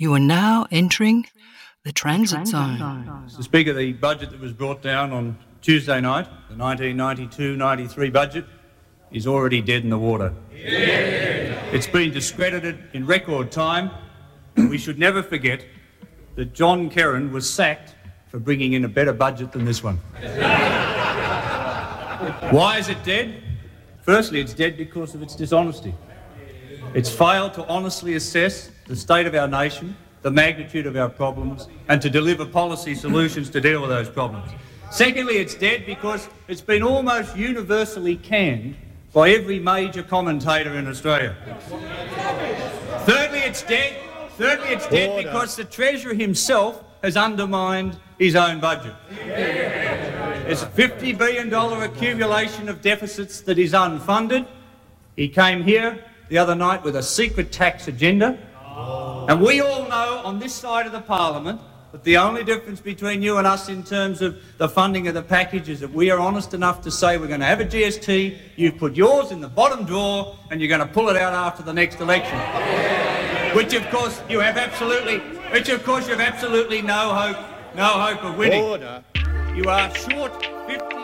You are now entering the transit, zone. Mr. Speaker, the budget that was brought down on Tuesday night, the 1992-93 budget, is already dead in the water. It's been discredited in record time. We should never forget that John Kerin was sacked for bringing in a better budget than this one. Why is it dead? Firstly, it's dead because of its dishonesty. It's failed to honestly assess the state of our nation, the magnitude of our problems, and to deliver policy solutions to deal with those problems. Secondly, it's dead because it's been almost universally canned by every major commentator in Australia. Thirdly, it's dead. Thirdly, it's dead Order. because the Treasurer himself has undermined his own budget. It's a $50 billion accumulation of deficits that is unfunded. He came here the other night with a secret tax agenda. And we all know on this side of the parliament that the only difference between you and us in terms of the funding of the package is that we are honest enough to say we're going to have a GST, you've put yours in the bottom drawer, and you're going to pull it out after the next election. Which of course you have absolutely, which of course you have absolutely no hope, no hope of winning. Order. You are short $50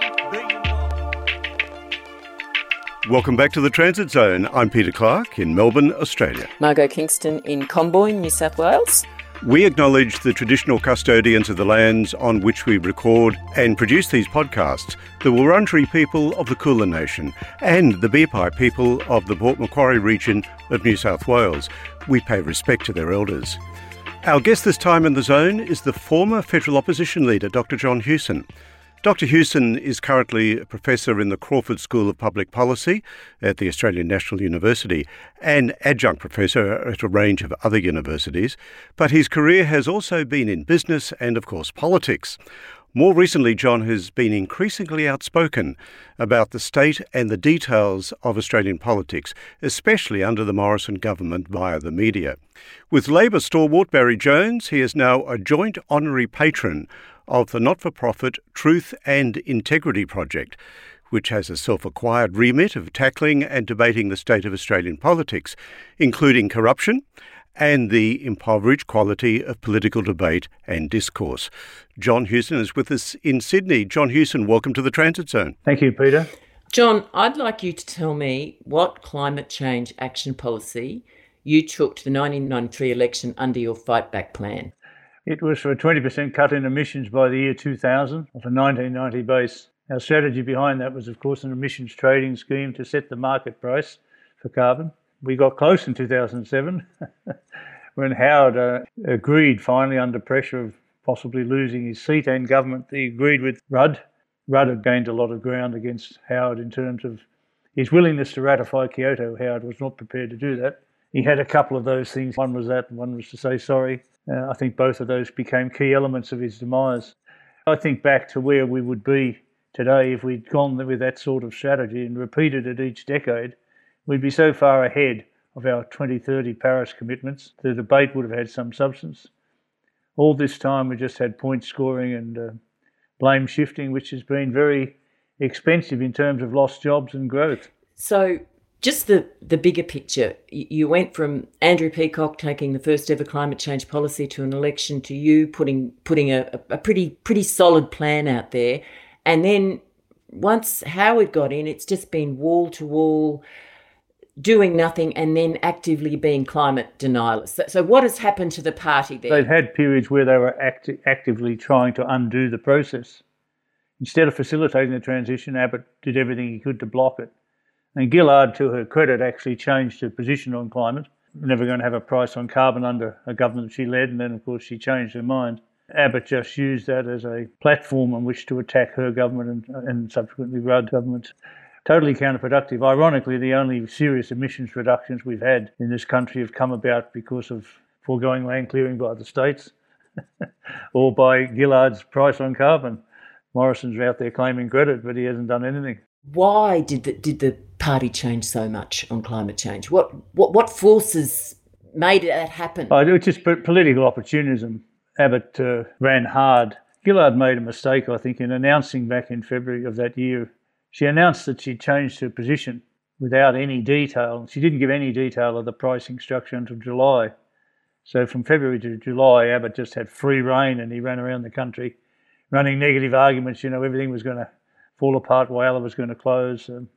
Welcome back to the Transit Zone. I'm Peter Clark in Melbourne, Australia. Margot Kingston in Comboyne, New South Wales. We acknowledge the traditional custodians of the lands on which we record and produce these podcasts, the Wurundjeri people of the Kulin Nation and the Birpai people of the Port Macquarie region of New South Wales. We pay respect to their elders. Our guest this time in the zone is the former federal opposition leader, Dr. John Hewson. Dr. Hewson is currently a professor in the Crawford School of Public Policy at the Australian National University and adjunct professor at a range of other universities, but his career has also been in business and, of course, politics. More recently, John has been increasingly outspoken about the state and the details of Australian politics, especially under the Morrison government via the media. With Labor stalwart Barry Jones, he is now a joint honorary patron of the not for profit Truth and Integrity Project, which has a self acquired remit of tackling and debating the state of Australian politics, including corruption and the impoverished quality of political debate and discourse. John Hewson is with us in Sydney. John Hewson, welcome to the Transit Zone. Thank you, Peter. John, I'd like you to tell me what climate change action policy you took to the 1993 election under your Fight Back plan. It was for a 20% cut in emissions by the year 2000 of a 1990 base. Our strategy behind that was, of course, an emissions trading scheme to set the market price for carbon. We got close in 2007 when Howard uh, agreed, finally, under pressure of possibly losing his seat and government, he agreed with Rudd. Rudd had gained a lot of ground against Howard in terms of his willingness to ratify Kyoto. Howard was not prepared to do that. He had a couple of those things. One was that, and one was to say sorry. Uh, I think both of those became key elements of his demise. I think back to where we would be today if we'd gone with that sort of strategy and repeated it each decade. We'd be so far ahead of our 2030 Paris commitments, the debate would have had some substance. All this time, we just had point scoring and uh, blame shifting, which has been very expensive in terms of lost jobs and growth. So, just the, the bigger picture, you went from Andrew Peacock taking the first ever climate change policy to an election to you putting putting a, a pretty pretty solid plan out there, and then once Howard got in, it's just been wall to wall, doing nothing, and then actively being climate. So, so what has happened to the party there? They've had periods where they were acti- actively trying to undo the process. Instead of facilitating the transition, Abbott did everything he could to block it. And Gillard, to her credit, actually changed her position on climate. Never going to have a price on carbon under a government she led, and then, of course, she changed her mind. Abbott just used that as a platform on which to attack her government and, and subsequently Rudd government. Totally counterproductive. Ironically, the only serious emissions reductions we've had in this country have come about because of foregoing land clearing by the states or by Gillard's price on carbon. Morrison's out there claiming credit, but he hasn't done anything. Why did the, did the party change so much on climate change? What what what forces made that happen? Oh, it was just po- political opportunism. Abbott uh, ran hard. Gillard made a mistake, I think, in announcing back in February of that year. She announced that she'd changed her position without any detail. She didn't give any detail of the pricing structure until July. So from February to July, Abbott just had free reign and he ran around the country running negative arguments. You know, everything was going to fall apart, Whyalla was going to close, um,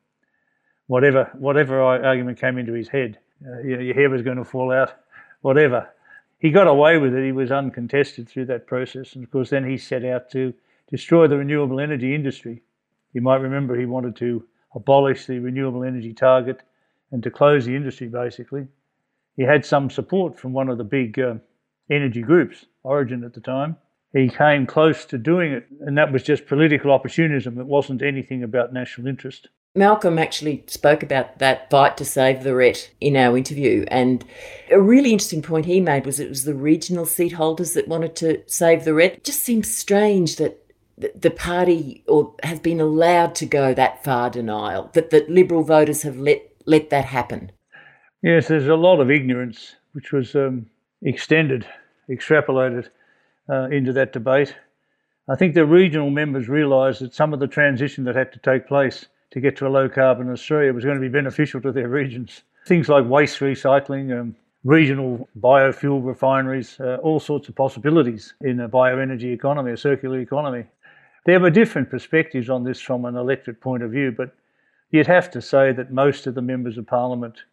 whatever, whatever argument came into his head. Uh, you know, your hair was going to fall out, whatever. He got away with it. He was uncontested through that process. And of course, then he set out to destroy the renewable energy industry. You might remember he wanted to abolish the renewable energy target and to close the industry, basically. He had some support from one of the big uh, energy groups, Origin at the time. He came close to doing it, and that was just political opportunism. It wasn't anything about national interest. Malcolm actually spoke about that fight to save the RET in our interview. And a really interesting point he made was it was the regional seat holders that wanted to save the RET. It just seems strange that the party or has been allowed to go that far denial, that, that Liberal voters have let, let that happen. Yes, there's a lot of ignorance which was um, extended, extrapolated uh, into that debate. I think the regional members realised that some of the transition that had to take place to get to a low carbon Australia was going to be beneficial to their regions. Things like waste recycling, um, regional biofuel refineries, uh, all sorts of possibilities in a bioenergy economy, a circular economy. There were different perspectives on this from an electorate point of view, but you'd have to say that most of the members of parliament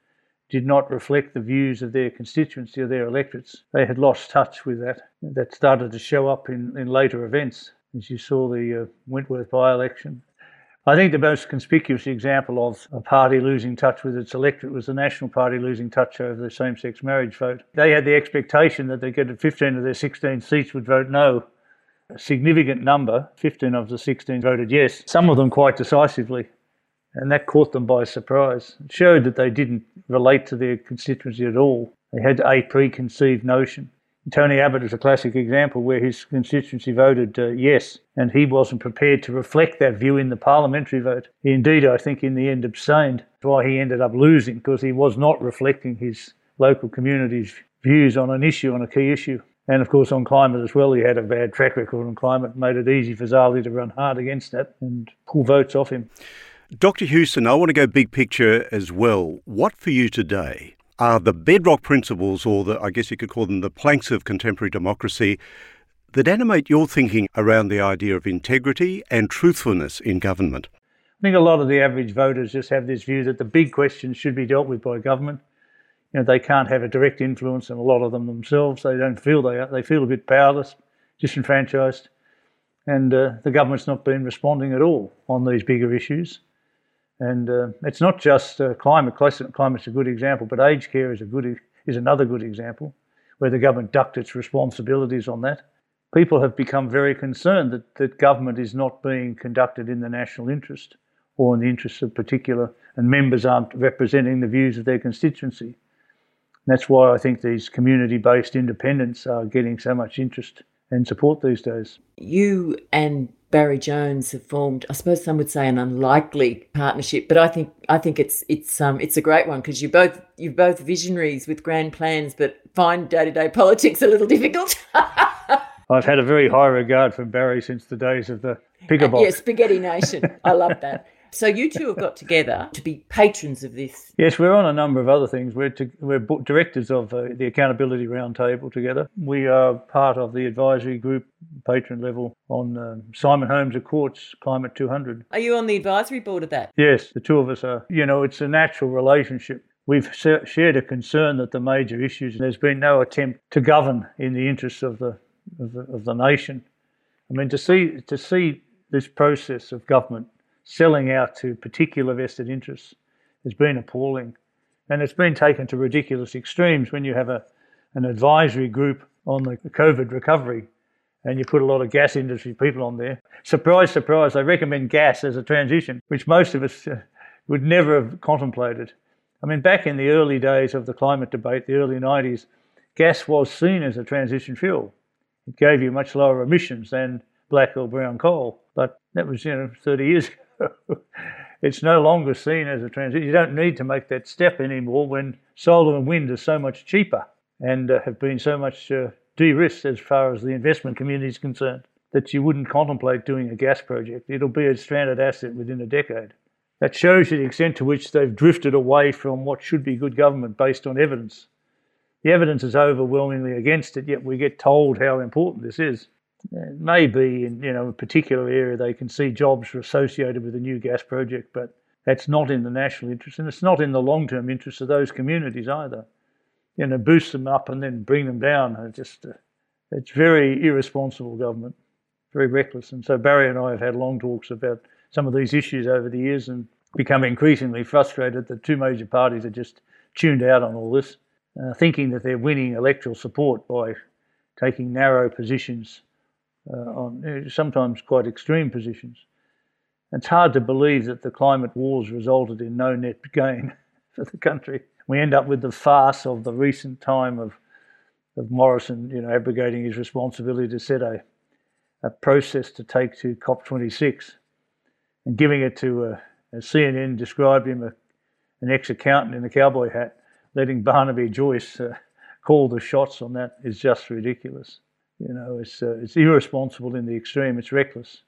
did not reflect the views of their constituency or their electorates. They had lost touch with that. That started to show up in, in later events, as you saw the uh, Wentworth by election. I think the most conspicuous example of a party losing touch with its electorate was the National Party losing touch over the same sex marriage vote. They had the expectation that they'd get 15 of their 16 seats would vote no. A significant number, 15 of the 16 voted yes, some of them quite decisively and that caught them by surprise. It showed that they didn't relate to their constituency at all. They had a preconceived notion. Tony Abbott is a classic example where his constituency voted uh, yes, and he wasn't prepared to reflect that view in the parliamentary vote. He indeed, I think, in the end abstained. That's why he ended up losing, because he was not reflecting his local community's views on an issue, on a key issue. And of course, on climate as well, he had a bad track record on climate, made it easy for Zali to run hard against that and pull votes off him. Dr. Hewson, I want to go big picture as well. What for you today are the bedrock principles, or the, I guess you could call them the planks of contemporary democracy, that animate your thinking around the idea of integrity and truthfulness in government? I think a lot of the average voters just have this view that the big questions should be dealt with by government. You know, they can't have a direct influence, and a lot of them themselves, they don't feel they are. They feel a bit powerless, disenfranchised, and uh, the government's not been responding at all on these bigger issues. And uh, it's not just uh, climate. Climate's a good example, but aged care is a good is another good example where the government ducked its responsibilities on that. People have become very concerned that, that government is not being conducted in the national interest or in the interests of particular, and members aren't representing the views of their constituency. And that's why I think these community based independents are getting so much interest and support these days. You and Barry Jones have formed, I suppose some would say an unlikely partnership, but I think I think it's it's um it's a great one because you both you're both visionaries with grand plans, but find day to day politics a little difficult. I've had a very high regard for Barry since the days of the Pick a Box. Yes, Spaghetti Nation. I love that. So you two have got together to be patrons of this. Yes, we're on a number of other things. We're to, we're directors of uh, the Accountability Roundtable together. We are part of the advisory group, patron level, on um, Simon Holmes à Court's Climate 200. Are you on the advisory board of that? Yes, the two of us are. You know, it's a natural relationship. We've shared a concern that the major issues, there's been no attempt to govern in the interests of the, of the, of the nation. I mean, to see, to see this process of government selling out to particular vested interests has been appalling. And it's been taken to ridiculous extremes when you have a, an advisory group on the COVID recovery and you put a lot of gas industry people on there. Surprise, surprise, they recommend gas as a transition, which most of us uh, would never have contemplated. I mean, back in the early days of the climate debate, the early 90s, gas was seen as a transition fuel. It gave you much lower emissions than black or brown coal, but that was, you know, 30 years ago. It's no longer seen as a transition. You don't need to make that step anymore when solar and wind are so much cheaper and uh, have been so much uh, de-risked as far as the investment community is concerned that you wouldn't contemplate doing a gas project. It'll be a stranded asset within a decade. That shows you the extent to which they've drifted away from what should be good government based on evidence. The evidence is overwhelmingly against it, yet we get told how important this is. It may be in you know a particular area they can see jobs associated with a new gas project, but that's not in the national interest, and it's not in the long-term interest of those communities either. You know, boost them up and then bring them down. It's just uh, it's very irresponsible government, very reckless. And so Barry and I have had long talks about some of these issues over the years, and become increasingly frustrated that two major parties are just tuned out on all this, uh, thinking that they're winning electoral support by taking narrow positions uh, on uh, sometimes quite extreme positions. It's hard to believe that the climate wars resulted in no net gain for the country. We end up with the farce of the recent time of, of Morrison, you know, abrogating his responsibility to set a, a process to take to COP26 and giving it to, a, as CNN described him, a, an ex-accountant in a cowboy hat, letting Barnaby Joyce uh, call the shots on that is just ridiculous. You know, it's, uh, it's irresponsible in the extreme, it's reckless.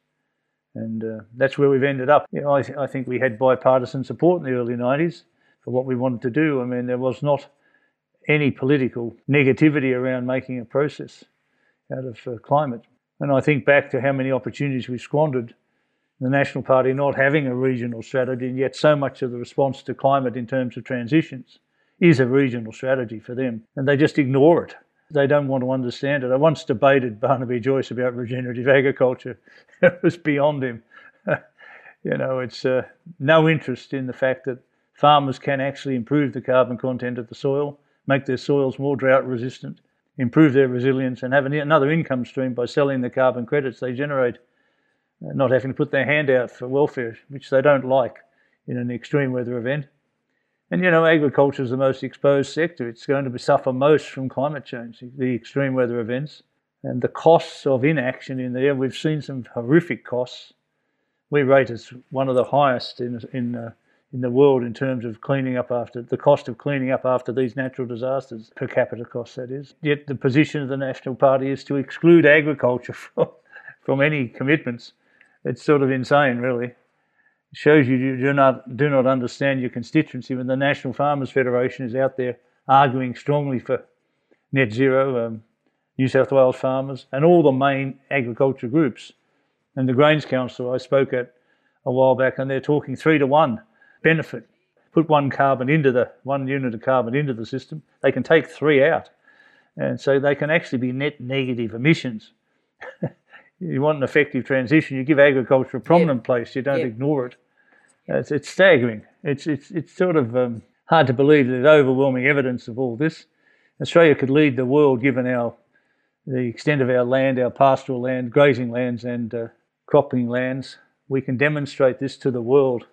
And uh, that's where we've ended up. You know, I, th- I think we had bipartisan support in the early 90s for what we wanted to do. I mean, there was not any political negativity around making a process out of uh, climate. And I think back to how many opportunities we squandered the National Party not having a regional strategy, and yet so much of the response to climate in terms of transitions is a regional strategy for them, and they just ignore it. They don't want to understand it. I once debated Barnaby Joyce about regenerative agriculture. it was beyond him. you know, it's uh, no interest in the fact that farmers can actually improve the carbon content of the soil, make their soils more drought resistant, improve their resilience, and have another income stream by selling the carbon credits they generate, uh, not having to put their hand out for welfare, which they don't like in an extreme weather event. And you know, agriculture is the most exposed sector. It's going to suffer most from climate change, the extreme weather events, and the costs of inaction in there. We've seen some horrific costs. We rate as one of the highest in in uh, in the world in terms of cleaning up after the cost of cleaning up after these natural disasters, per capita cost that is. Yet the position of the National Party is to exclude agriculture from, from any commitments. It's sort of insane, really shows you you do not do not understand your constituency when the National Farmers Federation is out there arguing strongly for net zero, um, New South Wales farmers, and all the main agriculture groups. And the Grains Council I spoke at a while back, and they're talking three to one benefit. Put one carbon into the one unit of carbon into the system, they can take three out, and so they can actually be net negative emissions. you want an effective transition, you give agriculture a prominent yep. place. You don't yep. ignore it. It's, it's, staggering. It's, it's, it's sort of um, hard to believe there's overwhelming evidence of all this. Australia could lead the world given our the extent of our land, our pastoral land, grazing lands, and uh, cropping lands. We can demonstrate this to the world,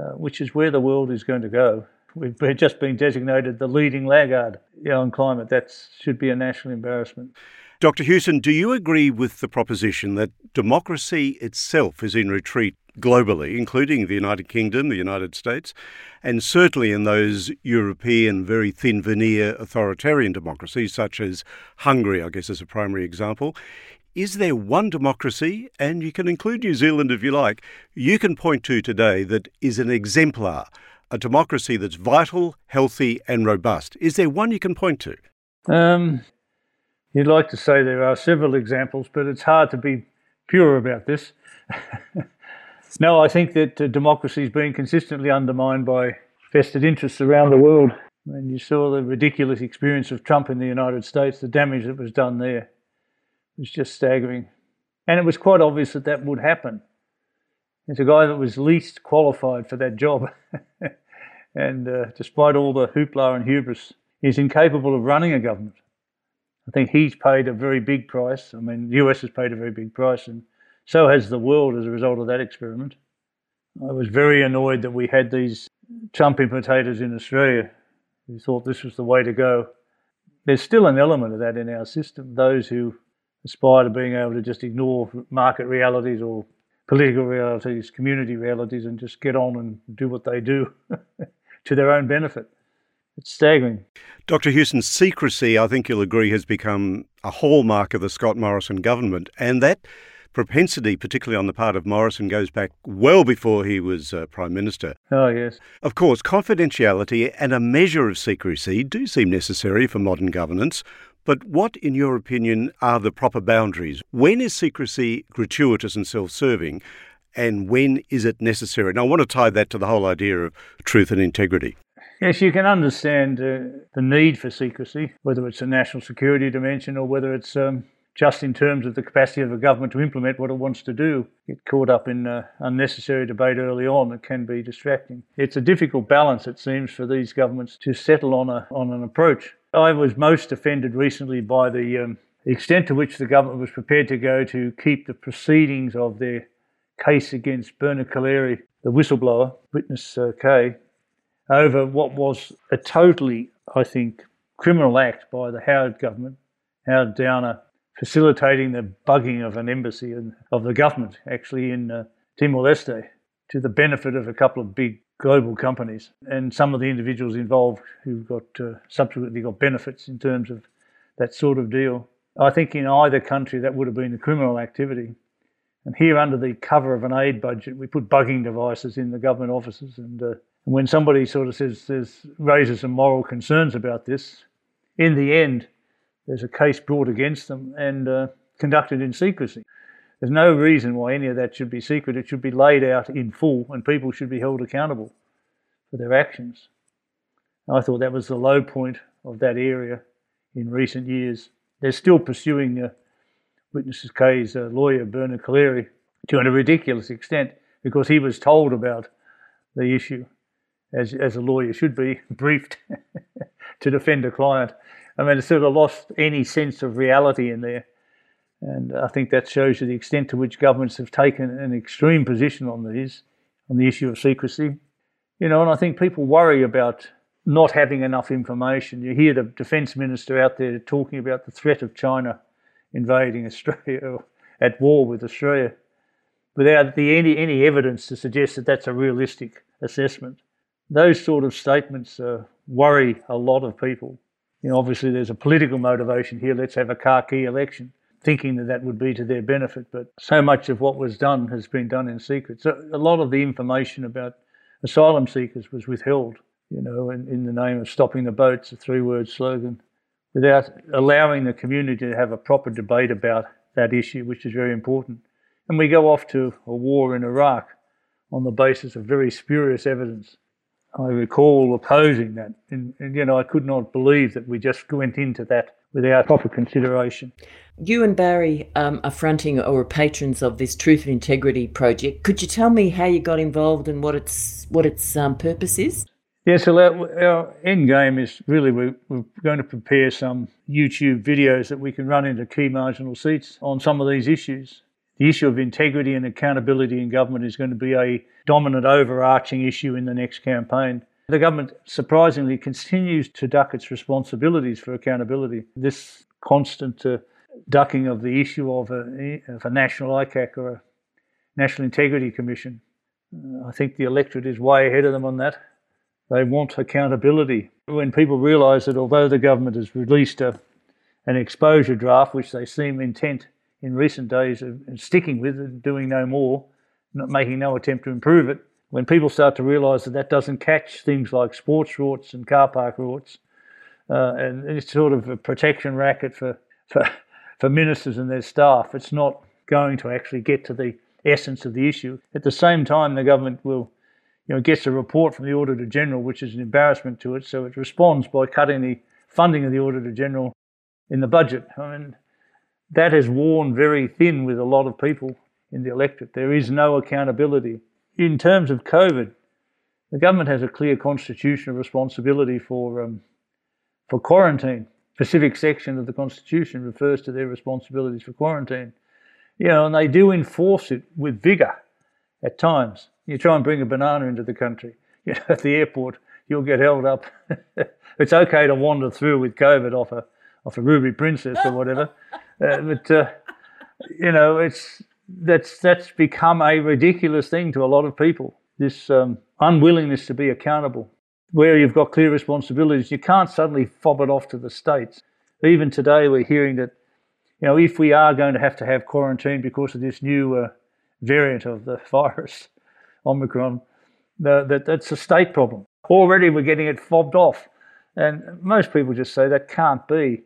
uh, which is where the world is going to go. We've just been designated the leading laggard on climate. That should be a national embarrassment. Dr. Hewson, do you agree with the proposition that democracy itself is in retreat globally, including the United Kingdom, the United States, and certainly in those European, very thin veneer authoritarian democracies, such as Hungary, I guess, is a primary example? Is there one democracy, and you can include New Zealand if you like, you can point to today that is an exemplar, a democracy that's vital, healthy, and robust? Is there one you can point to? Um, You'd like to say there are several examples, but it's hard to be pure about this. no, I think that uh, democracy is being consistently undermined by vested interests around the world. And you saw the ridiculous experience of Trump in the United States, the damage that was done there was just staggering. And it was quite obvious that that would happen. It's a guy that was least qualified for that job. and uh, despite all the hoopla and hubris, he's incapable of running a government. I think he's paid a very big price. I mean, the US has paid a very big price, and so has the world as a result of that experiment. I was very annoyed that we had these Trump imitators in Australia who thought this was the way to go. There's still an element of that in our system. Those who aspire to being able to just ignore market realities or political realities, community realities, and just get on and do what they do to their own benefit. It's staggering. Dr. Hewson, secrecy, I think you'll agree, has become a hallmark of the Scott Morrison government, and that propensity, particularly on the part of Morrison, goes back well before he was uh, Prime Minister. Oh, yes. Of course, confidentiality and a measure of secrecy do seem necessary for modern governance. But what, in your opinion, are the proper boundaries? When is secrecy gratuitous and self serving? And when is it necessary? And I want to tie that to the whole idea of truth and integrity. Yes, you can understand uh, the need for secrecy, whether it's a national security dimension or whether it's um, just in terms of the capacity of a government to implement what it wants to do. Get caught up in uh, unnecessary debate early on that can be distracting. It's a difficult balance, it seems, for these governments to settle on a on an approach. I was most offended recently by the um, extent to which the government was prepared to go to keep the proceedings of their case against Bernard Collaery, the whistleblower, witness uh, K, over what was a totally, I think, criminal act by the Howard government, Howard Downer, facilitating the bugging of an embassy and of the government actually in uh, Timor Leste to the benefit of a couple of big global companies and some of the individuals involved who got uh, subsequently got benefits in terms of that sort of deal. I think in either country that would have been a criminal activity. And here, under the cover of an aid budget, we put bugging devices in the government offices. And, uh, when somebody sort of says there's raises some moral concerns about this, in the end, there's a case brought against them and uh, conducted in secrecy. There's no reason why any of that should be secret. It should be laid out in full, and people should be held accountable for their actions. I thought that was the low point of that area in recent years. They're still pursuing uh, Witnesses K's uh, lawyer, Bernard Collaery, to a ridiculous extent because he was told about the issue, as, as a lawyer should be, briefed to defend a client. I mean, it's sort of lost any sense of reality in there. And I think that shows you the extent to which governments have taken an extreme position on these, on the issue of secrecy. You know, and I think people worry about not having enough information. You hear the defence minister out there talking about the threat of China invading Australia or at war with Australia without the, any, any evidence to suggest that that's a realistic assessment. Those sort of statements uh, worry a lot of people. You know, obviously there's a political motivation here. Let's have a key election, thinking that that would be to their benefit. But so much of what was done has been done in secret. So a lot of the information about asylum seekers was withheld. You know, in, in the name of stopping the boats, a three-word slogan without allowing the community to have a proper debate about that issue, which is very important. And we go off to a war in Iraq on the basis of very spurious evidence. I recall opposing that, and, and, you know I could not believe that we just went into that without proper consideration. You and Barry um, are fronting or are patrons of this Truth and Integrity project. Could you tell me how you got involved and what its what its um, purpose is? Yeah, so our, our end game is really we're, we're, going to prepare some YouTube videos that we can run into key marginal seats on some of these issues. The issue of integrity and accountability in government is going to be a dominant overarching issue in the next campaign. The government surprisingly continues to duck its responsibilities for accountability. This constant uh, ducking of the issue of a, of a national ICAC or a National Integrity Commission. Uh, I think the electorate is way ahead of them on that. They want accountability. When people realise that although the government has released a, an exposure draft, which they seem intent in recent days of sticking with and doing no more, not making no attempt to improve it, when people start to realise that that doesn't catch things like sports rorts and car park rorts, uh, and it's sort of a protection racket for, for, for ministers and their staff, it's not going to actually get to the essence of the issue. At the same time, the government will you know, gets a report from the Auditor General, which is an embarrassment to it. So it responds by cutting the funding of the Auditor General in the budget. I mean, that has worn very thin with a lot of people in the electorate. There is no accountability. In terms of COVID, the government has a clear constitutional responsibility for um, for quarantine. Specific section of the Constitution refers to their responsibilities for quarantine. You know, and they do enforce it with vigour at times. You try and bring a banana into the country. You know, at the airport, you'll get held up. it's okay to wander through with COVID off a off a Ruby Princess or whatever, uh, but uh, you know, it's that's that's become a ridiculous thing to a lot of people. This um, unwillingness to be accountable, where you've got clear responsibilities, you can't suddenly fob it off to the states. Even today, we're hearing that you know, if we are going to have to have quarantine because of this new uh, variant of the virus, Omicron, the, that that's a state problem. Already we're getting it fobbed off. And most people just say that can't be.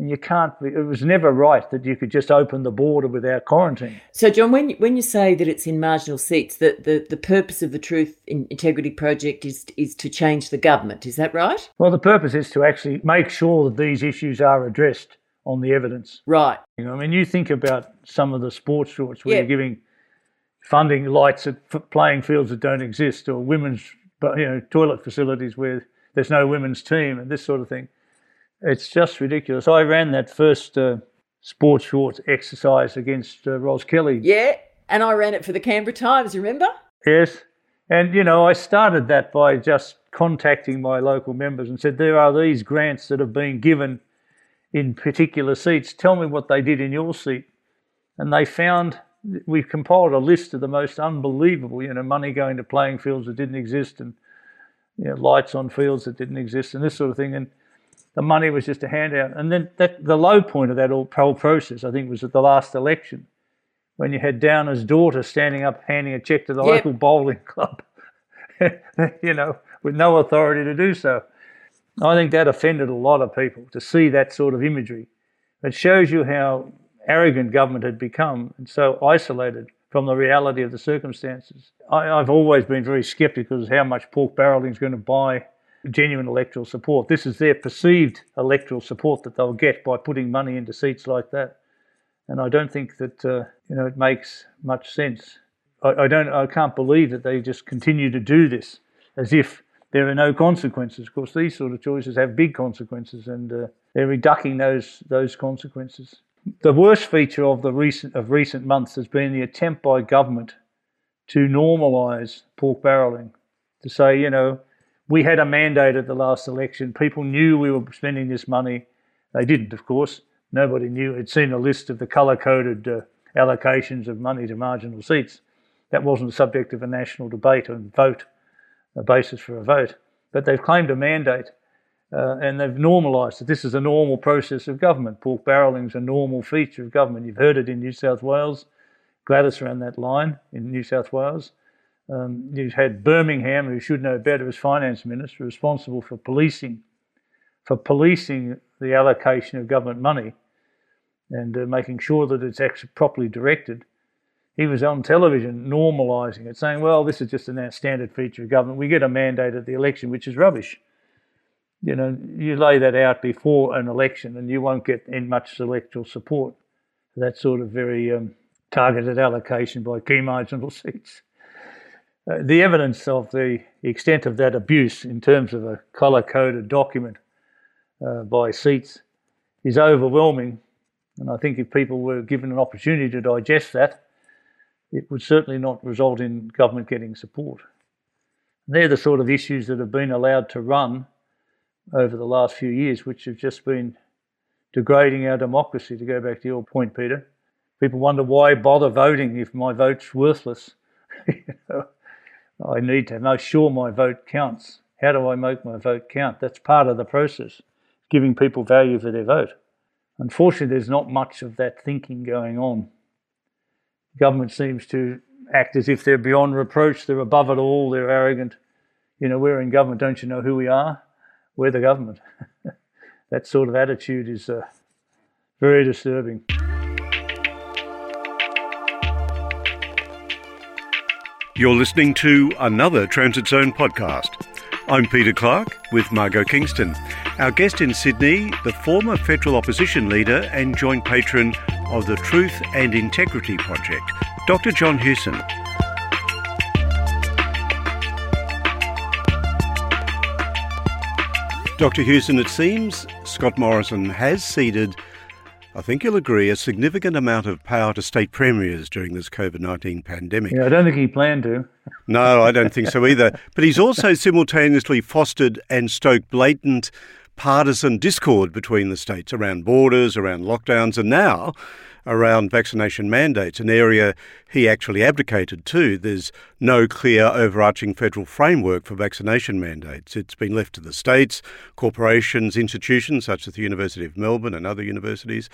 And you can't be, it was never right that you could just open the border without quarantine. So, John, when you, when you say that it's in marginal seats, that the, the purpose of the Truth Integrity Project is, is to change the government, is that right? Well, the purpose is to actually make sure that these issues are addressed on the evidence. Right. You know, I mean, you think about some of the sports rorts where you're giving funding lights at playing fields that don't exist or women's you know, toilet facilities where there's no women's team and this sort of thing. It's just ridiculous. I ran that first uh, sports rorts exercise against uh, Ros Kelly. Yeah, and I ran it for the Canberra Times, remember? Yes. And, you know, I started that by just contacting my local members and said, there are these grants that have been given in particular seats. Tell me what they did in your seat. And they found, we compiled a list of the most unbelievable, you know, money going to playing fields that didn't exist and, you know, lights on fields that didn't exist and this sort of thing. And the money was just a handout. And then that, the low point of that whole process, I think, was at the last election when you had Downer's daughter standing up handing a check to the yep. local bowling club, you know, with no authority to do so. I think that offended a lot of people to see that sort of imagery. It shows you how arrogant government had become and so isolated from the reality of the circumstances. I, have always been very sceptical as how much pork barrelling is going to buy genuine electoral support. This is their perceived electoral support that they'll get by putting money into seats like that. And I don't think that uh, you know it makes much sense. I, I don't. I can't believe that they just continue to do this as if there are no consequences. Of course, these sort of choices have big consequences, and uh, they're reducing those those consequences. The worst feature of the recent of recent months has been the attempt by government to normalise pork barrelling, to say, you know, we had a mandate at the last election. People knew we were spending this money. They didn't, of course. Nobody knew. Had seen a list of the colour coded uh, allocations of money to marginal seats. That wasn't the subject of a national debate and vote, a basis for a vote. But they've claimed a mandate uh, and they've normalised that this is a normal process of government. Pork barrelling is a normal feature of government. You've heard it in New South Wales. Gladys ran that line in New South Wales. Um, you had Birmingham, who should know better as finance minister, responsible for policing, for policing the allocation of government money and uh, making sure that it's actually properly directed. He was on television normalising it, saying, well, this is just a standard feature of government. We get a mandate at the election, which is rubbish. You know, you lay that out before an election and you won't get in much electoral support. For that sort of very um, targeted allocation by key marginal seats. Uh, the evidence of the extent of that abuse in terms of a colour coded document uh, by seats is overwhelming. And I think if people were given an opportunity to digest that, it would certainly not result in government getting support. And they're the sort of issues that have been allowed to run over the last few years, which have just been degrading our democracy, to go back to your point, Peter. People wonder why bother voting if my vote's worthless. know? I need to make sure my vote counts. How do I make my vote count? That's part of the process, giving people value for their vote. Unfortunately, there's not much of that thinking going on. Government seems to act as if they're beyond reproach, they're above it all, they're arrogant. You know, we're in government, don't you know who we are? We're the government. that sort of attitude is uh, very disturbing. You're listening to another Transit Zone podcast. I'm Peter Clark with Margot Kingston. Our guest in Sydney, the former federal opposition leader and joint patron of the Truth and Integrity Project, Dr. John Hewson. Dr. Hewson, it seems Scott Morrison has ceded I think you'll agree, a significant amount of power to state premiers during this COVID 19 pandemic. Yeah, I don't think he planned to. No, I don't think so either. But he's also simultaneously fostered and stoked blatant partisan discord between the states around borders, around lockdowns, and now around vaccination mandates, an area he actually abdicated to. There's no clear overarching federal framework for vaccination mandates. It's been left to the states, corporations, institutions such as the University of Melbourne and other universities.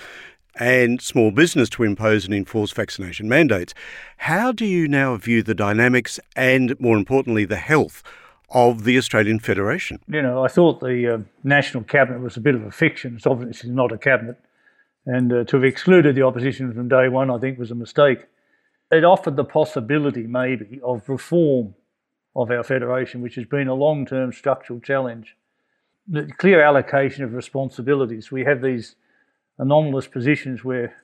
and small business to impose and enforce vaccination mandates. How do you now view the dynamics and, more importantly, the health of the Australian Federation? You know, I thought the uh, National Cabinet was a bit of a fiction. It's obviously not a cabinet. And uh, to have excluded the opposition from day one, I think, was a mistake. It offered the possibility, maybe, of reform of our federation, which has been a long term structural challenge. The clear allocation of responsibilities. We have these anomalous positions where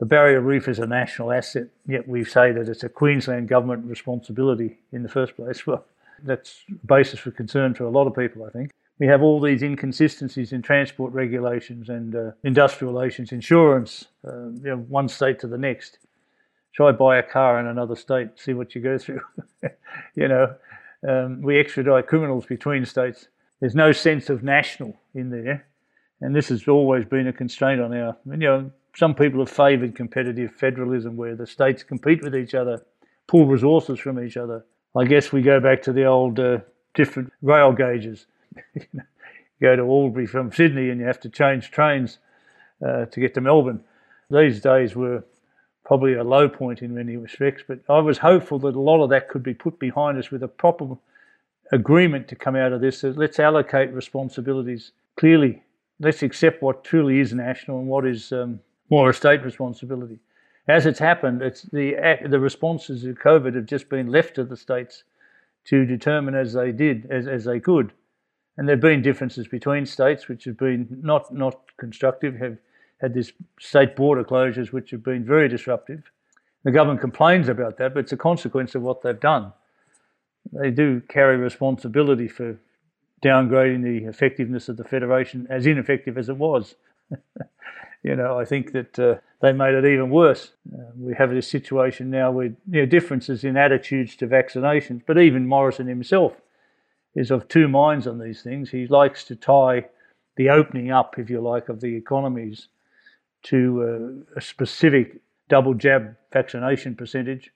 the barrier reef is a national asset, yet we say that it's a Queensland government responsibility in the first place. Well, that's a basis for concern for a lot of people, I think. We have all these inconsistencies in transport regulations and uh, industrial relations, insurance, uh, you know, one state to the next. Try buy a car in another state, see what you go through. you know, um, we extradite criminals between states. There's no sense of national in there, and this has always been a constraint on our. You know, some people have favoured competitive federalism, where the states compete with each other, pull resources from each other. I guess we go back to the old uh, different rail gauges. you go to Albury from Sydney and you have to change trains uh, to get to Melbourne. These days were probably a low point in many respects, but I was hopeful that a lot of that could be put behind us with a proper agreement to come out of this. So let's allocate responsibilities clearly. Let's accept what truly is national and what is um, more a state responsibility as it's happened, it's the the responses to COVID have just been left to the states to determine as they did, as, as they could. And there have been differences between states which have been not, not constructive, have had this state border closures which have been very disruptive. The government complains about that, but it's a consequence of what they've done. They do carry responsibility for downgrading the effectiveness of the Federation as ineffective as it was. you know, I think that uh, they made it even worse. Uh, we have this situation now with you know, differences in attitudes to vaccinations, but even Morrison himself is of two minds on these things. He likes to tie the opening up, if you like, of the economies to uh, a specific double jab vaccination percentage,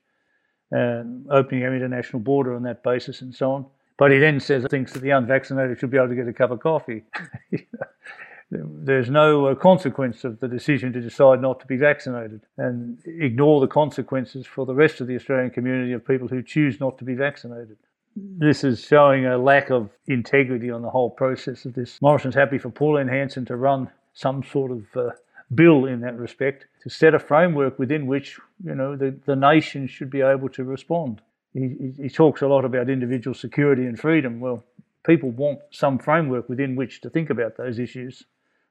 and opening our international border on that basis, and so on. But he then says thinks that the unvaccinated should be able to get a cup of coffee. there's no uh, consequence of the decision to decide not to be vaccinated and ignore the consequences for the rest of the Australian community of people who choose not to be vaccinated. This is showing a lack of integrity on the whole process of this. Morrison's happy for Pauline Hanson to run some sort of uh, bill in that respect to set a framework within which you know the, the nation should be able to respond. He, he talks a lot about individual security and freedom. Well, people want some framework within which to think about those issues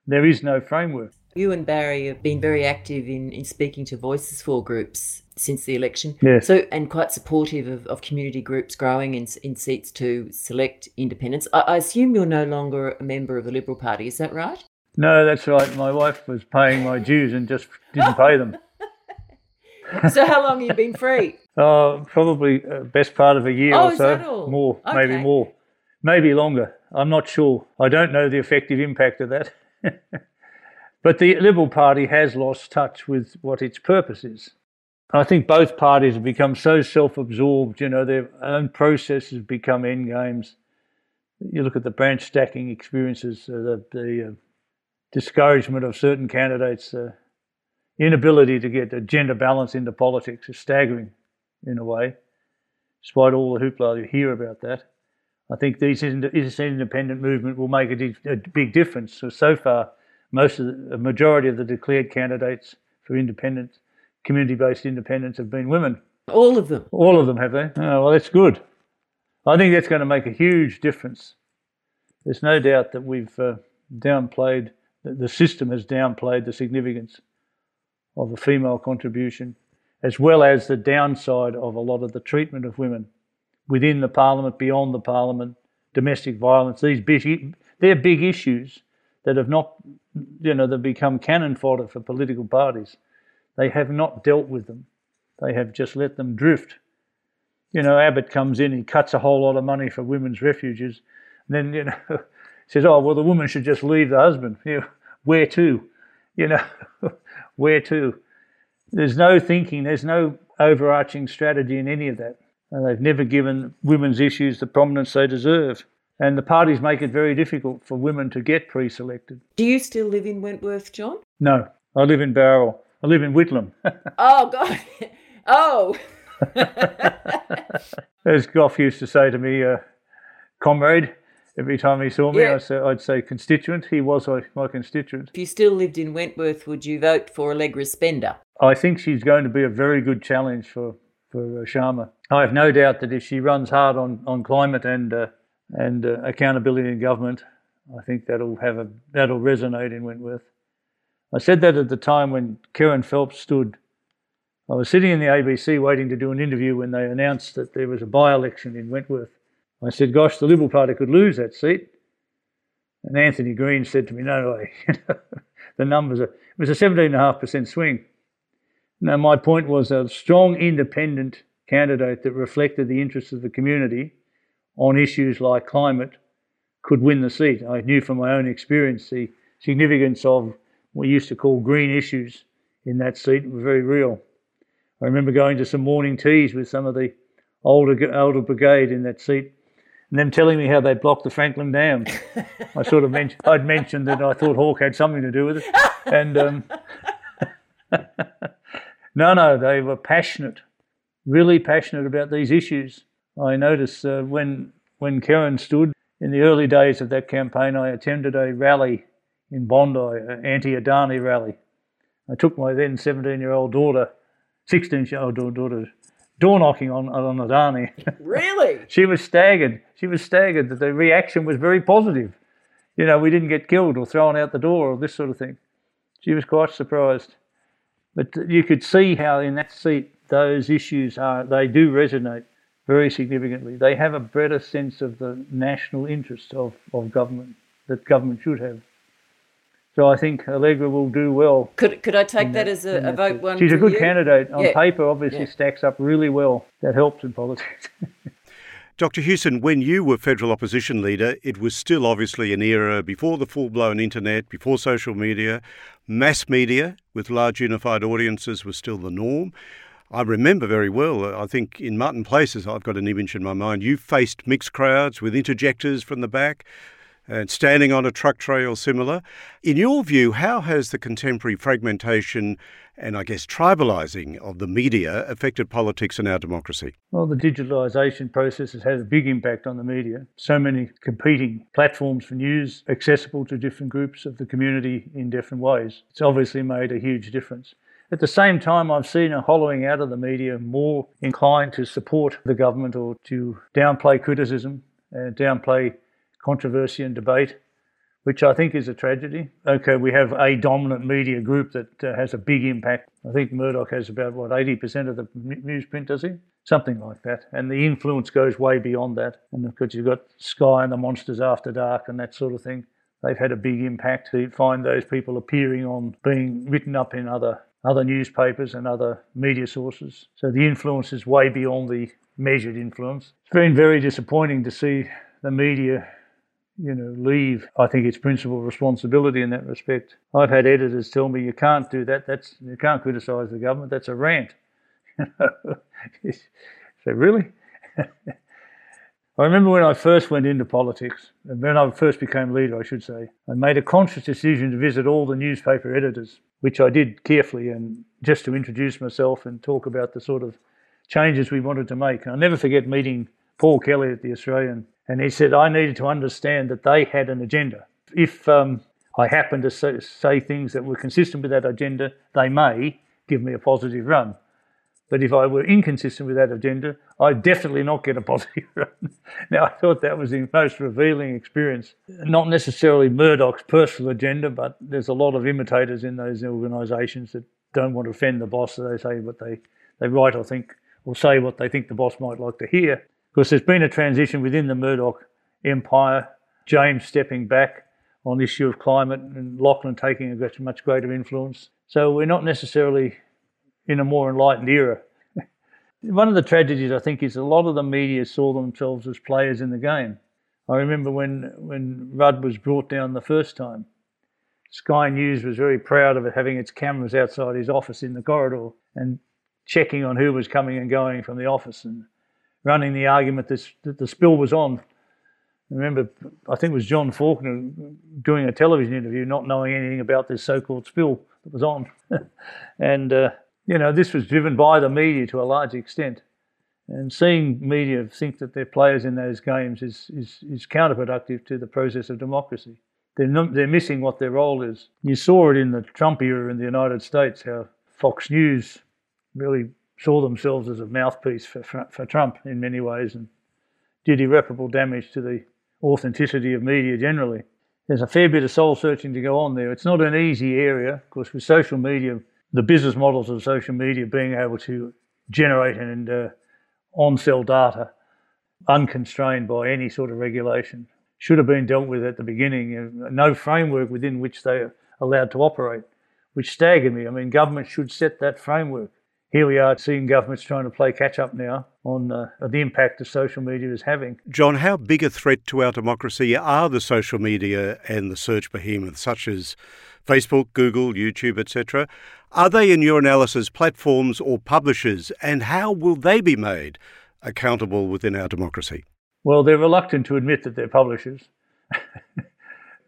there is no framework. You and Barry have been very active in, in speaking to Voices for groups since the election. Yes. So and quite supportive of, of community groups growing in, in seats to select independents. I, I assume you're no longer a member of the Liberal Party, is that right? No, that's right. My wife was paying my dues and just didn't pay them. so how long have you been free? Oh, uh, probably uh, best part of a year oh, or so. More, okay. maybe more, maybe longer. I'm not sure. I don't know the effective impact of that. but the Liberal Party has lost touch with what its purpose is. I think both parties have become so self absorbed, you know, their own processes become end games. You look at the branch stacking experiences, uh, the, the uh, discouragement of certain candidates, uh, inability to get a gender balance into politics is staggering in a way, despite all the hoopla you hear about that. I think this independent movement will make a, a big difference. So, so far, most of the majority of the declared candidates for independence, community-based independence, have been women. All of them. All of them have they? Oh, well, that's good. I think that's going to make a huge difference. There's no doubt that we've uh, downplayed, the system has downplayed the significance of the female contribution, as well as the downside of a lot of the treatment of women within the parliament, beyond the parliament, domestic violence. These big, they're big issues that have not, you know, they've become cannon fodder for political parties. They have not dealt with them. They have just let them drift. You know, Abbott comes in, he cuts a whole lot of money for women's refuges, and then you know says, "Oh, well, the woman should just leave the husband." You know, where to? You know, where to? There's no thinking. There's no overarching strategy in any of that. And they've never given women's issues the prominence they deserve. And the parties make it very difficult for women to get pre selected. Do you still live in Wentworth, John? No. I live in Bowral. I live in Whitlam. oh, God. Oh. As Gough used to say to me, uh, comrade, every time he saw me, Yeah. I say, I'd say constituent. He was my constituent. If you still lived in Wentworth, would you vote for Allegra Spender? I think she's going to be a very good challenge for for uh, Sharma. I have no doubt that if she runs hard on, on climate and uh, and uh, accountability in government, I think that'll have a that'll resonate in Wentworth. I said that at the time when Kerryn Phelps stood. I was sitting in the ABC waiting to do an interview when they announced that there was a by-election in Wentworth. I said, "Gosh, the Liberal Party could lose that seat." And Anthony Green said to me, "No way, the numbers are." It was a seventeen and a half percent swing. Now, my point was a strong independent candidate that reflected the interests of the community on issues like climate could win the seat. I knew from my own experience the significance of what we used to call green issues in that seat were very real. I remember going to some morning teas with some of the older older brigade in that seat, and them telling me how they blocked the Franklin Dam. I sort of mentioned I'd mentioned that I thought Hawke had something to do with it, and um, no, no, they were passionate, really passionate about these issues. I noticed uh, when when Kerryn stood in the early days of that campaign, I attended a rally in Bondi, an anti-Adani rally. I took my then 17-year-old daughter, 16-year-old daughter, door knocking on on Adani. Really? she was staggered. She was staggered that the reaction was very positive. You know, we didn't get killed or thrown out the door or this sort of thing. She was quite surprised. But you could see how in that seat those issues are, they do resonate very significantly. They have a better sense of the national interest of, of government that government should have. So I think Allegra will do well. Could could I take in that as a, a vote seat. one? She's a good you? candidate. On Yeah. paper, obviously, Yeah. stacks up really well. That helps in politics. Dr. Hewson, when you were federal opposition leader, it was still obviously an era before the full blown internet, before social media. Mass media with large unified audiences was still the norm. I remember very well, uh, I think in Martin Places, I've got an image in my mind, you faced mixed crowds with interjectors from the back and standing on a truck tray or similar. In your view, how has the contemporary fragmentation and I guess tribalising of the media affected politics and our democracy? Well, the digitalisation process has had a big impact on the media. So many competing platforms for news accessible to different groups of the community in different ways. It's obviously made a huge difference. At the same time, I've seen a hollowing out of the media more inclined to support the government or to downplay criticism and downplay controversy and debate, which I think is a tragedy. Okay, we have a dominant media group that uh, has a big impact. I think Murdoch has about, what, 80% of the newsprint, does he? Something like that. And the influence goes way beyond that. And of course, you've got Sky and the Monsters After Dark and that sort of thing. They've had a big impact. You find those people appearing on being written up in other other newspapers and other media sources. So the influence is way beyond the measured influence. It's been very disappointing to see the media, you know, leave. I think its principal responsibility in that respect. I've had editors tell me you can't do that. That's you can't criticise the government. That's a rant. so really. I remember when I first went into politics, and when I first became leader, I should say, I made a conscious decision to visit all the newspaper editors, which I did carefully and just to introduce myself and talk about the sort of changes we wanted to make. And I'll never forget meeting Paul Kelly at the Australian, and he said I needed to understand that they had an agenda. If um, I happened to say things that were consistent with that agenda, they may give me a positive run. But if I were inconsistent with that agenda, I'd definitely not get a positive run. now, I thought that was the most revealing experience. Not necessarily Murdoch's personal agenda, but there's a lot of imitators in those organisations that don't want to offend the boss, so they say what they, they write or think, or say what they think the boss might like to hear. Because there's been a transition within the Murdoch empire, James stepping back on the issue of climate and Lachlan taking a much greater influence. So we're not necessarily in a more enlightened era. One of the tragedies, I think, is a lot of the media saw themselves as players in the game. I remember when, when Rudd was brought down the first time, Sky News was very proud of it having its cameras outside his office in the corridor and checking on who was coming and going from the office and running the argument this, that the spill was on I remember, I think it was John Faulkner doing a television interview, not knowing anything about this so-called spill that was on, and uh, you know this was driven by the media to a large extent, and seeing media think that they're players in those games is is, is counterproductive to the process of democracy. They're not, they're missing what their role is. You saw it in the Trump era in the United States, how Fox News really saw themselves as a mouthpiece for, for, for Trump in many ways and did irreparable damage to the authenticity of media generally. There's a fair bit of soul searching to go on there. It's not an easy area, of course, with social media, the business models of social media being able to generate and uh, on sell data unconstrained by any sort of regulation should have been dealt with at the beginning. No framework within which they are allowed to operate, which staggered me. I mean, government should set that framework here we are seeing governments trying to play catch up now on uh, the impact that social media is having. John, how big a threat to our democracy are the social media and the search behemoths such as Facebook, Google, YouTube, etc.? Are they, in your analysis, platforms or publishers, and how will they be made accountable within our democracy? Well, they're reluctant to admit that they're publishers. you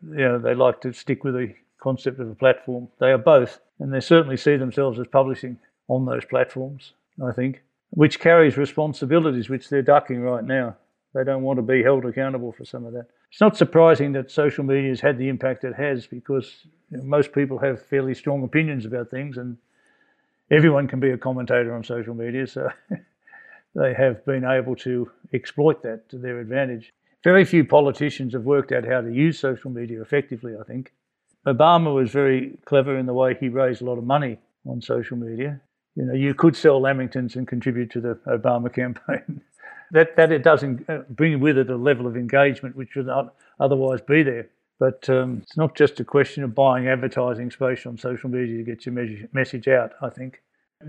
know, they like to stick with the concept of a platform. They are both, and they certainly see themselves as publishing on those platforms, I think, which carries responsibilities which they're ducking right now. They don't want to be held accountable for some of that. It's not surprising that social media has had the impact it has because you know, most people have fairly strong opinions about things and everyone can be a commentator on social media, so they have been able to exploit that to their advantage. Very few politicians have worked out how to use social media effectively, I think. Obama was very clever in the way he raised a lot of money on social media you know, you could sell Lamingtons and contribute to the Obama campaign. that that it doesn't uh, bring with it a level of engagement which would not otherwise be there. But um, it's not just a question of buying advertising space on social media to get your message out. I think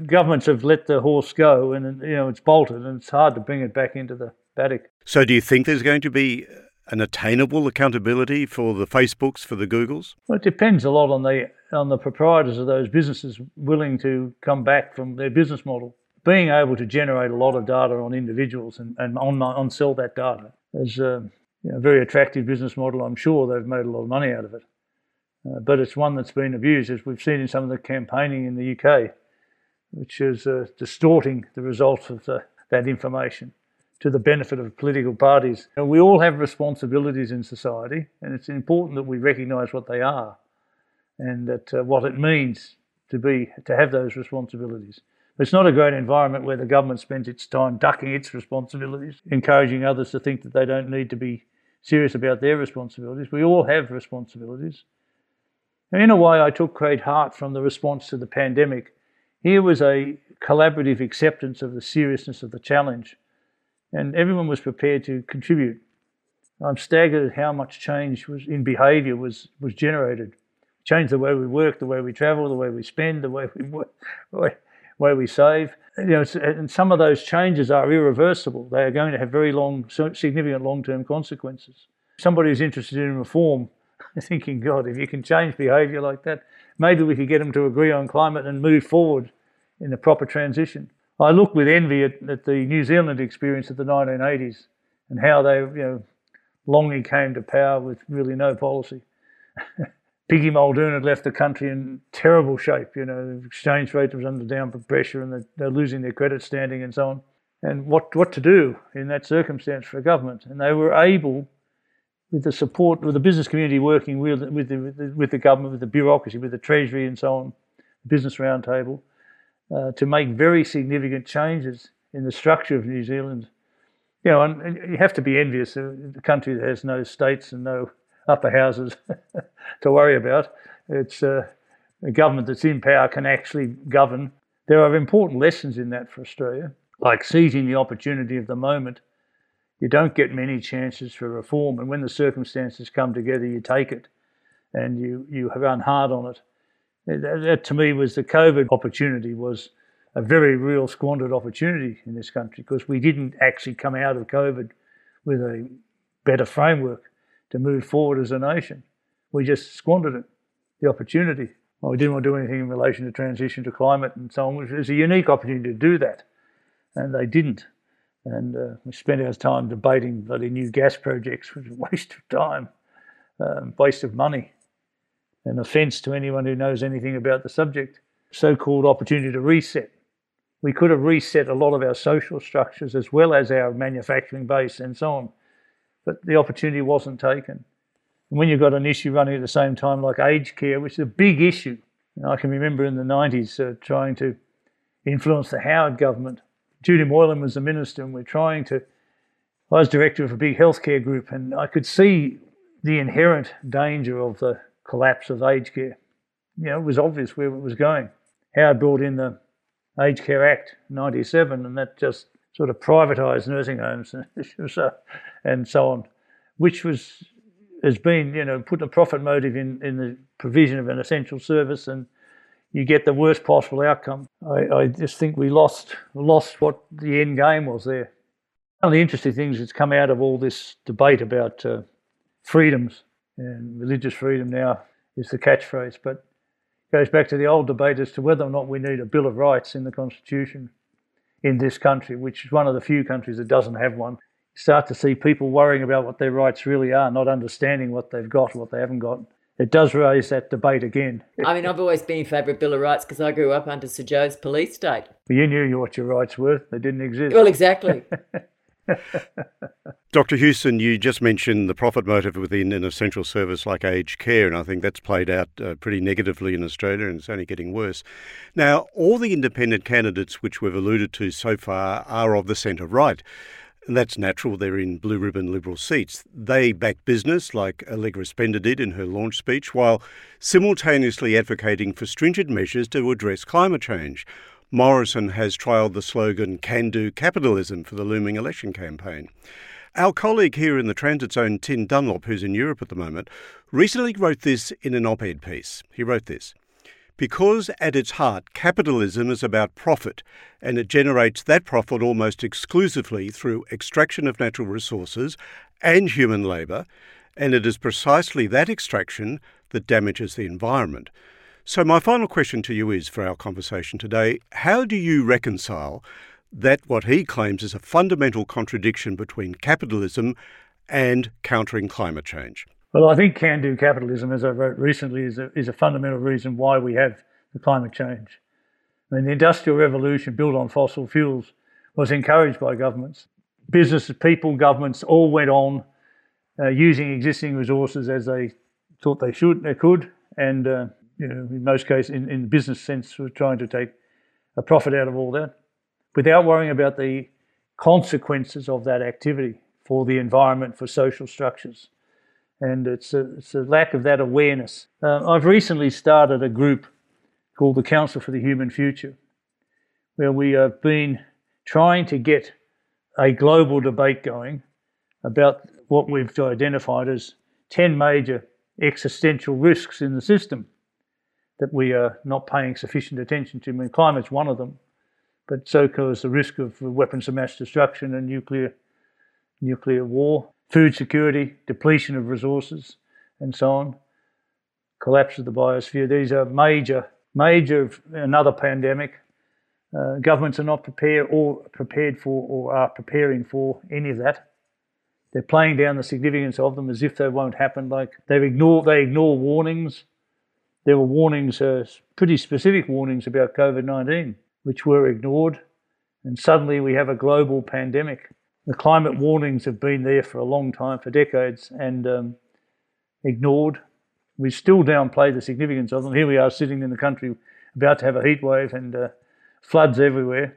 governments have let the horse go, and you know it's bolted, and it's hard to bring it back into the paddock. So, do you think there's going to be an attainable accountability for the Facebooks, for the Googles? Well, it depends a lot on the on the proprietors of those businesses willing to come back from their business model. Being able to generate a lot of data on individuals and, and on, on sell that data is a you know, very attractive business model. I'm sure they've made a lot of money out of it. Uh, but it's one that's been abused, as we've seen in some of the campaigning in the UK, which is uh, distorting the results of the, that information to the benefit of political parties. And we all have responsibilities in society, and it's important that we recognise what they are and that uh, what it means to be to have those responsibilities. It's not a great environment where the government spends its time ducking its responsibilities, encouraging others to think that they don't need to be serious about their responsibilities. We all have responsibilities. And in a way, I took great heart from the response to the pandemic. Here was a collaborative acceptance of the seriousness of the challenge, and everyone was prepared to contribute. I'm staggered at how much change was in behaviour was, was generated change the way we work, the way we travel, the way we spend, the way we work, way, we save. You know, and some of those changes are irreversible. They are going to have very long, significant long-term consequences. Somebody who's interested in reform, thinking, God, if you can change behaviour like that, maybe we could get them to agree on climate and move forward in the proper transition. I look with envy at, at the New Zealand experience of the 1980s and how they, you know, Lange came to power with really no policy. Piggy Muldoon had left the country in terrible shape. You know, the exchange rate was under downward pressure and they're losing their credit standing and so on. And what, what to do in that circumstance for a government. And they were able, with the support, with the business community working with, with, the, with, the, government, with the bureaucracy, with the Treasury and so on, the Business Roundtable, uh, to make very significant changes in the structure of New Zealand. You know, and, and you have to be envious of a country that has no states and no upper houses to worry about. It's uh, a government that's in power can actually govern. There are important lessons in that for Australia, like seizing the opportunity of the moment. You don't get many chances for reform, and when the circumstances come together, you take it and you, you run hard on it. That, that to me was the COVID opportunity was a very real squandered opportunity in this country because we didn't actually come out of COVID with a better framework to move forward as a nation. We just squandered it, the opportunity. Well, we didn't want to do anything in relation to transition to climate and so on, which is a unique opportunity to do that. And they didn't. And uh, we spent our time debating bloody new gas projects, which was a waste of time, um, waste of money, an offence to anyone who knows anything about the subject. So called opportunity to reset. We could have reset a lot of our social structures as well as our manufacturing base and so on, but the opportunity wasn't taken. And when you've got an issue running at the same time, like aged care, which is a big issue, know, I can remember in the 90s uh, trying to influence the Howard government. Judy Moylan was the minister, and we're trying to. I was director of a big healthcare group, and I could see the inherent danger of the collapse of aged care. You know, it was obvious where it was going. Howard brought in the Aged Care Act 97, and that just sort of privatised nursing homes and so on, which was has been, you know, put a profit motive in, in the provision of an essential service and you get the worst possible outcome. I, I just think we lost lost what the end game was there. One of the interesting things that's come out of all this debate about uh, freedoms and religious freedom now is the catchphrase, but goes back to the old debate as to whether or not we need a Bill of Rights in the Constitution in this country, which is one of the few countries that doesn't have one start to see people worrying about what their rights really are, not understanding what they've got, what they haven't got. It does raise that debate again. I mean, I've always been in favour of Bill of Rights because I grew up under Sir Joh's police state. You knew what your rights were; they didn't exist. Well, exactly. Dr. Hewson, you just mentioned the profit motive within an essential service like aged care, and I think that's played out uh, pretty negatively in Australia and it's only getting worse. Now, all the independent candidates which we've alluded to so far are of the centre right. And that's natural. They're in blue ribbon Liberal seats. They back business, like Allegra Spender did in her launch speech, while simultaneously advocating for stringent measures to address climate change. Morrison has trialled the slogan Can Do Capitalism for the looming election campaign. Our colleague here in the transit zone, Tim Dunlop, who's in Europe at the moment, recently wrote this in an op ed piece. He wrote this because at its heart, capitalism is about profit, and it generates that profit almost exclusively through extraction of natural resources and human labour, and it is precisely that extraction that damages the environment. So, my final question to you is for our conversation today how do you reconcile that what he claims is a fundamental contradiction between capitalism and countering climate change? Well, I think can do capitalism, as I wrote recently, is a, is a fundamental reason why we have the climate change. I mean, the Industrial Revolution built on fossil fuels was encouraged by governments. Businesses, people, governments all went on uh, using existing resources as they thought they should, they could, and uh, you know, in most cases, in, in the business sense, we're trying to take a profit out of all that, without worrying about the consequences of that activity for the environment, for social structures and it's a, it's a lack of that awareness. Uh, I've recently started a group called the Council for the Human Future, where we have been trying to get a global debate going about what we've identified as 10 major existential risks in the system that we are not paying sufficient attention to. I mean, climate's one of them, but so is the risk of weapons of mass destruction and nuclear nuclear war food security, depletion of resources, and so on, collapse of the biosphere. These are major, major, another pandemic. Uh, governments are not prepared or prepared for or are preparing for any of that. They're playing down the significance of them as if they won't happen. Like they ignore, they ignore warnings. There were warnings, uh, pretty specific warnings about COVID 19, which were ignored. And suddenly we have a global pandemic the climate warnings have been there for a long time, for decades, and um, ignored. We still downplay the significance of them. Here we are sitting in the country about to have a heat wave and uh, floods everywhere,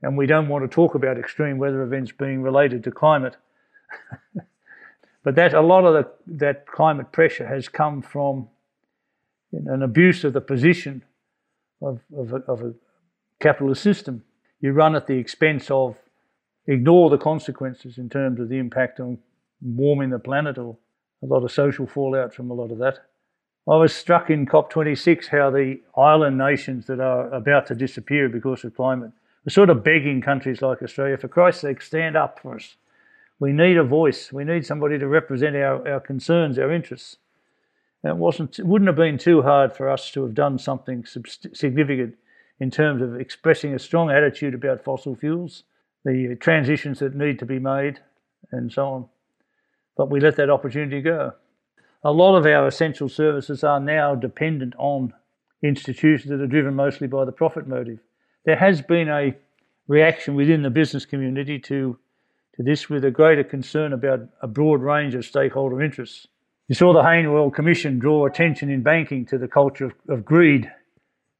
and we don't want to talk about extreme weather events being related to climate. but that a lot of the, that climate pressure has come from an abuse of the position of, of, a, of a capitalist system. You run at the expense of ignore the consequences in terms of the impact on warming the planet or a lot of social fallout from a lot of that. I was struck in COP26 how the island nations that are about to disappear because of climate were sort of begging countries like Australia, for Christ's sake, stand up for us. We need a voice. We need somebody to represent our, our concerns, our interests. It wasn't, it wouldn't have been too hard for us to have done something significant in terms of expressing a strong attitude about fossil fuels the transitions that need to be made, and so on. But we let that opportunity go. A lot of our essential services are now dependent on institutions that are driven mostly by the profit motive. There has been a reaction within the business community to, to this with a greater concern about a broad range of stakeholder interests. You saw the Royal Commission draw attention in banking to the culture of, of greed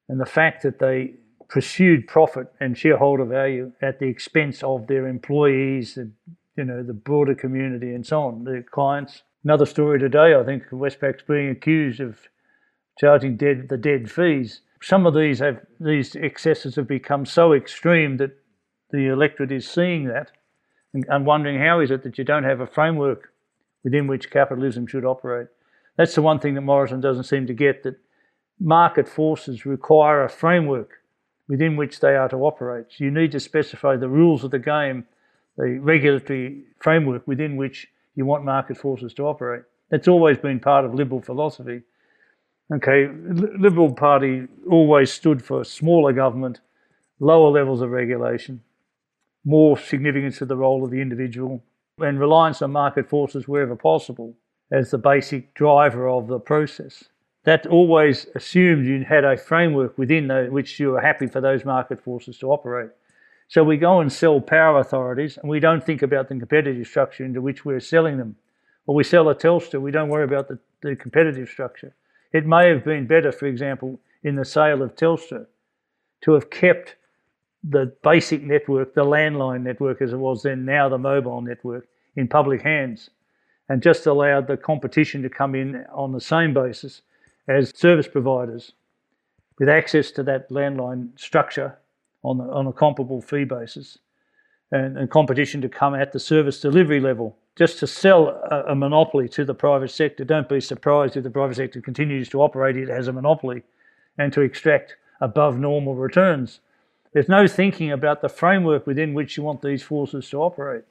and the fact that they pursued profit and shareholder value at the expense of their employees, the, you know, the broader community and so on, their clients. Another story today, I think Westpac's being accused of charging dead, the dead fees. Some of these have these excesses have become so extreme that the electorate is seeing that and, and wondering how is it that you don't have a framework within which capitalism should operate. That's the one thing that Morrison doesn't seem to get that market forces require a framework within which they are to operate. You need to specify the rules of the game, the regulatory framework within which you want market forces to operate. That's always been part of liberal philosophy. Okay, Liberal Party always stood for smaller government, lower levels of regulation, more significance to the role of the individual, and reliance on market forces wherever possible as the basic driver of the process that always assumed you had a framework within which you were happy for those market forces to operate. So we go and sell power authorities and we don't think about the competitive structure into which we're selling them. Or we sell a Telstra, we don't worry about the, the competitive structure. It may have been better, for example, in the sale of Telstra to have kept the basic network, the landline network as it was then, now the mobile network, in public hands and just allowed the competition to come in on the same basis as service providers with access to that landline structure on, the, on a comparable fee basis and, and, competition to come at the service delivery level. Just to sell a, a, monopoly to the private sector, don't be surprised if the private sector continues to operate it as a monopoly and to extract above normal returns. There's no thinking about the framework within which you want these forces to operate.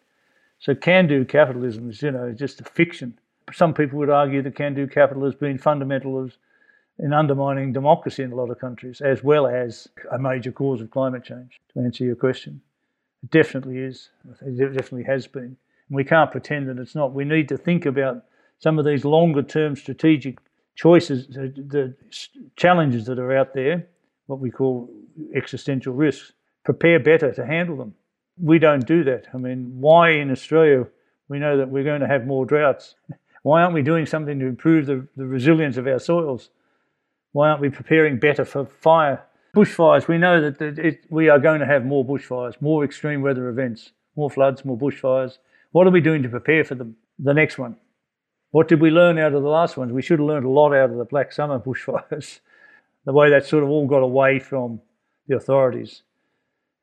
So can-do capitalism is, you know, just a fiction. Some people would argue that can-do capitalism has been fundamental in undermining democracy in a lot of countries, as well as a major cause of climate change, to answer your question. It definitely is. It definitely has been. And we can't pretend that it's not. We need to think about some of these longer term strategic choices, the, the challenges that are out there, what we call existential risks, prepare better to handle them. We don't do that. I mean, why in Australia we know that we're going to have more droughts? Why aren't we doing something to improve the, the resilience of our soils? Why aren't we preparing better for fire? Bushfires, we know that it, we are going to have more bushfires, more extreme weather events, more floods, more bushfires. What are we doing to prepare for the, the next one? What did we learn out of the last ones? We should have learned a lot out of the Black Summer bushfires, the way that sort of all got away from the authorities.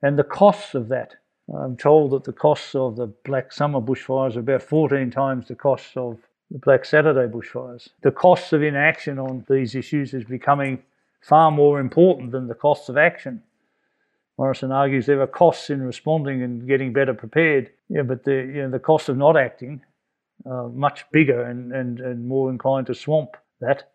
And the costs of that. I'm told that the costs of the Black Summer bushfires are about 14 times the costs of the Black Saturday bushfires. The costs of inaction on these issues is becoming far more important than the costs of action. Morrison argues there are costs in responding and getting better prepared, yeah, but the, you know, the cost of not acting are much bigger and, and, and more inclined to swamp that.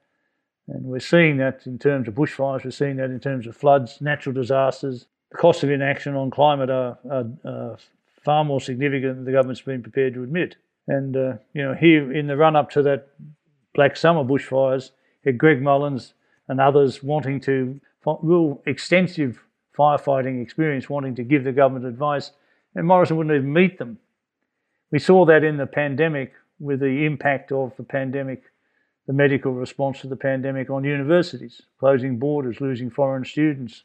And we're seeing that in terms of bushfires, we're seeing that in terms of floods, natural disasters. The costs of inaction on climate are, are, are far more significant than the government's been prepared to admit. And, uh, you know, here in the run up to that Black Summer bushfires, Greg Mullins and others wanting to, real extensive firefighting experience, wanting to give the government advice, and Morrison wouldn't even meet them. We saw that in the pandemic with the impact of the pandemic, the medical response to the pandemic on universities, closing borders, losing foreign students.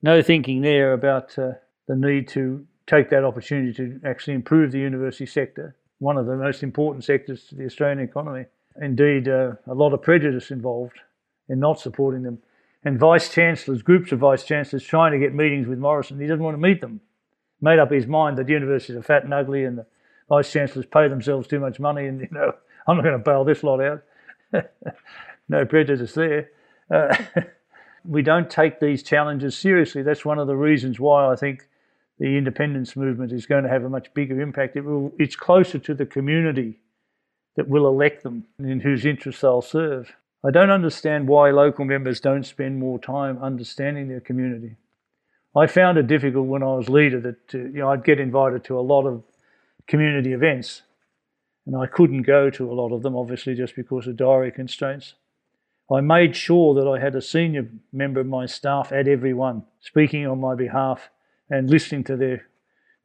No thinking there about uh, the need to take that opportunity to actually improve the university sector, one of the most important sectors to the Australian economy. Indeed, uh, a lot of prejudice involved in not supporting them. And vice chancellors, groups of vice chancellors, trying to get meetings with Morrison. He doesn't want to meet them. Made up his mind that universities are fat and ugly, and the vice chancellors pay themselves too much money, and you know, I'm not going to bail this lot out. no prejudice there. Uh, we don't take these challenges seriously. That's one of the reasons why I think the independence movement is going to have a much bigger impact. It will, it's closer to the community that will elect them and in whose interests they'll serve. I don't understand why local members don't spend more time understanding their community. I found it difficult when I was leader that uh, you know I'd get invited to a lot of community events, and I couldn't go to a lot of them, obviously just because of diary constraints. I made sure that I had a senior member of my staff at every one, speaking on my behalf and listening to their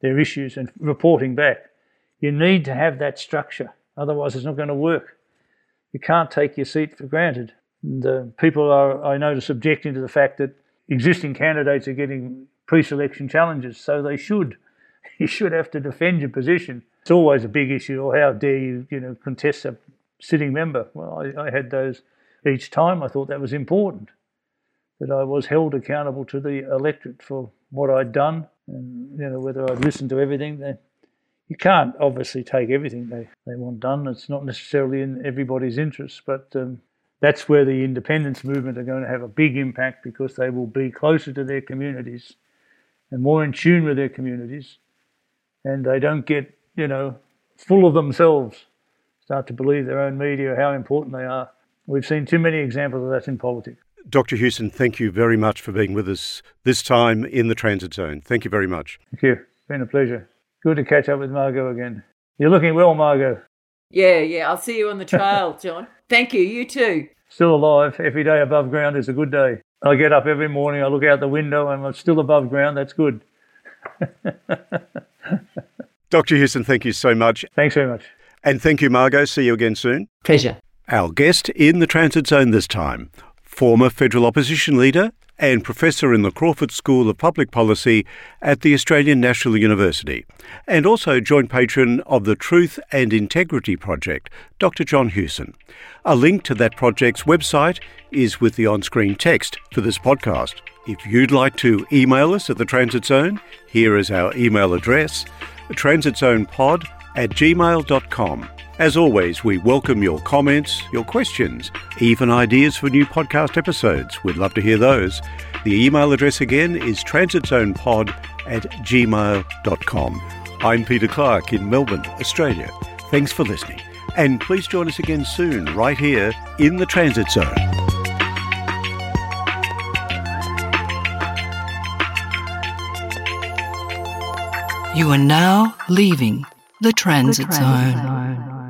their issues and reporting back. You need to have that structure, otherwise it's not going to work. You can't take your seat for granted. And, uh, people are, I notice, objecting to the fact that existing candidates are getting pre-selection challenges, so they should. You should have to defend your position. It's always a big issue. Or how dare you, you know, contest a sitting member? Well, I, I had those each time. I thought that was important. That I was held accountable to the electorate for what I'd done, and you know whether I'd listened to everything. They, you can't obviously take everything they, they want done. It's not necessarily in everybody's interest, but um, that's where the independence movement are going to have a big impact because they will be closer to their communities and more in tune with their communities. And they don't get, you know, full of themselves, start to believe their own media, how important they are. We've seen too many examples of that in politics. Dr. Hewson, thank you very much for being with us this time in the transit zone. Thank you very much. Thank you. It's been a pleasure. Good to catch up with Margot again. You're looking well, Margot. Yeah, yeah. I'll see you on the trail, John. Thank you. You too. Still alive. Every day above ground is a good day. I get up every morning, I look out the window, and I'm still above ground. That's good. Dr. Hewson, thank you so much. Thanks very much. And thank you, Margot. See you again soon. Pleasure. Our guest in the Transit Zone this time, former federal opposition leader and professor in the Crawford School of Public Policy at the Australian National University, and also joint patron of the Truth and Integrity Project, Dr. John Hewson. A link to that project's website is with the on screen text for this podcast. If you'd like to email us at the Transit Zone, here is our email address transitzonepod at gmail.com. As always, we welcome your comments, your questions, even ideas for new podcast episodes. We'd love to hear those. The email address again is transitzonepod at gmail.com. I'm Peter Clark in Melbourne, Australia. Thanks for listening. And please join us again soon, right here in the Transit Zone. You are now leaving the transit, the transit zone. zone.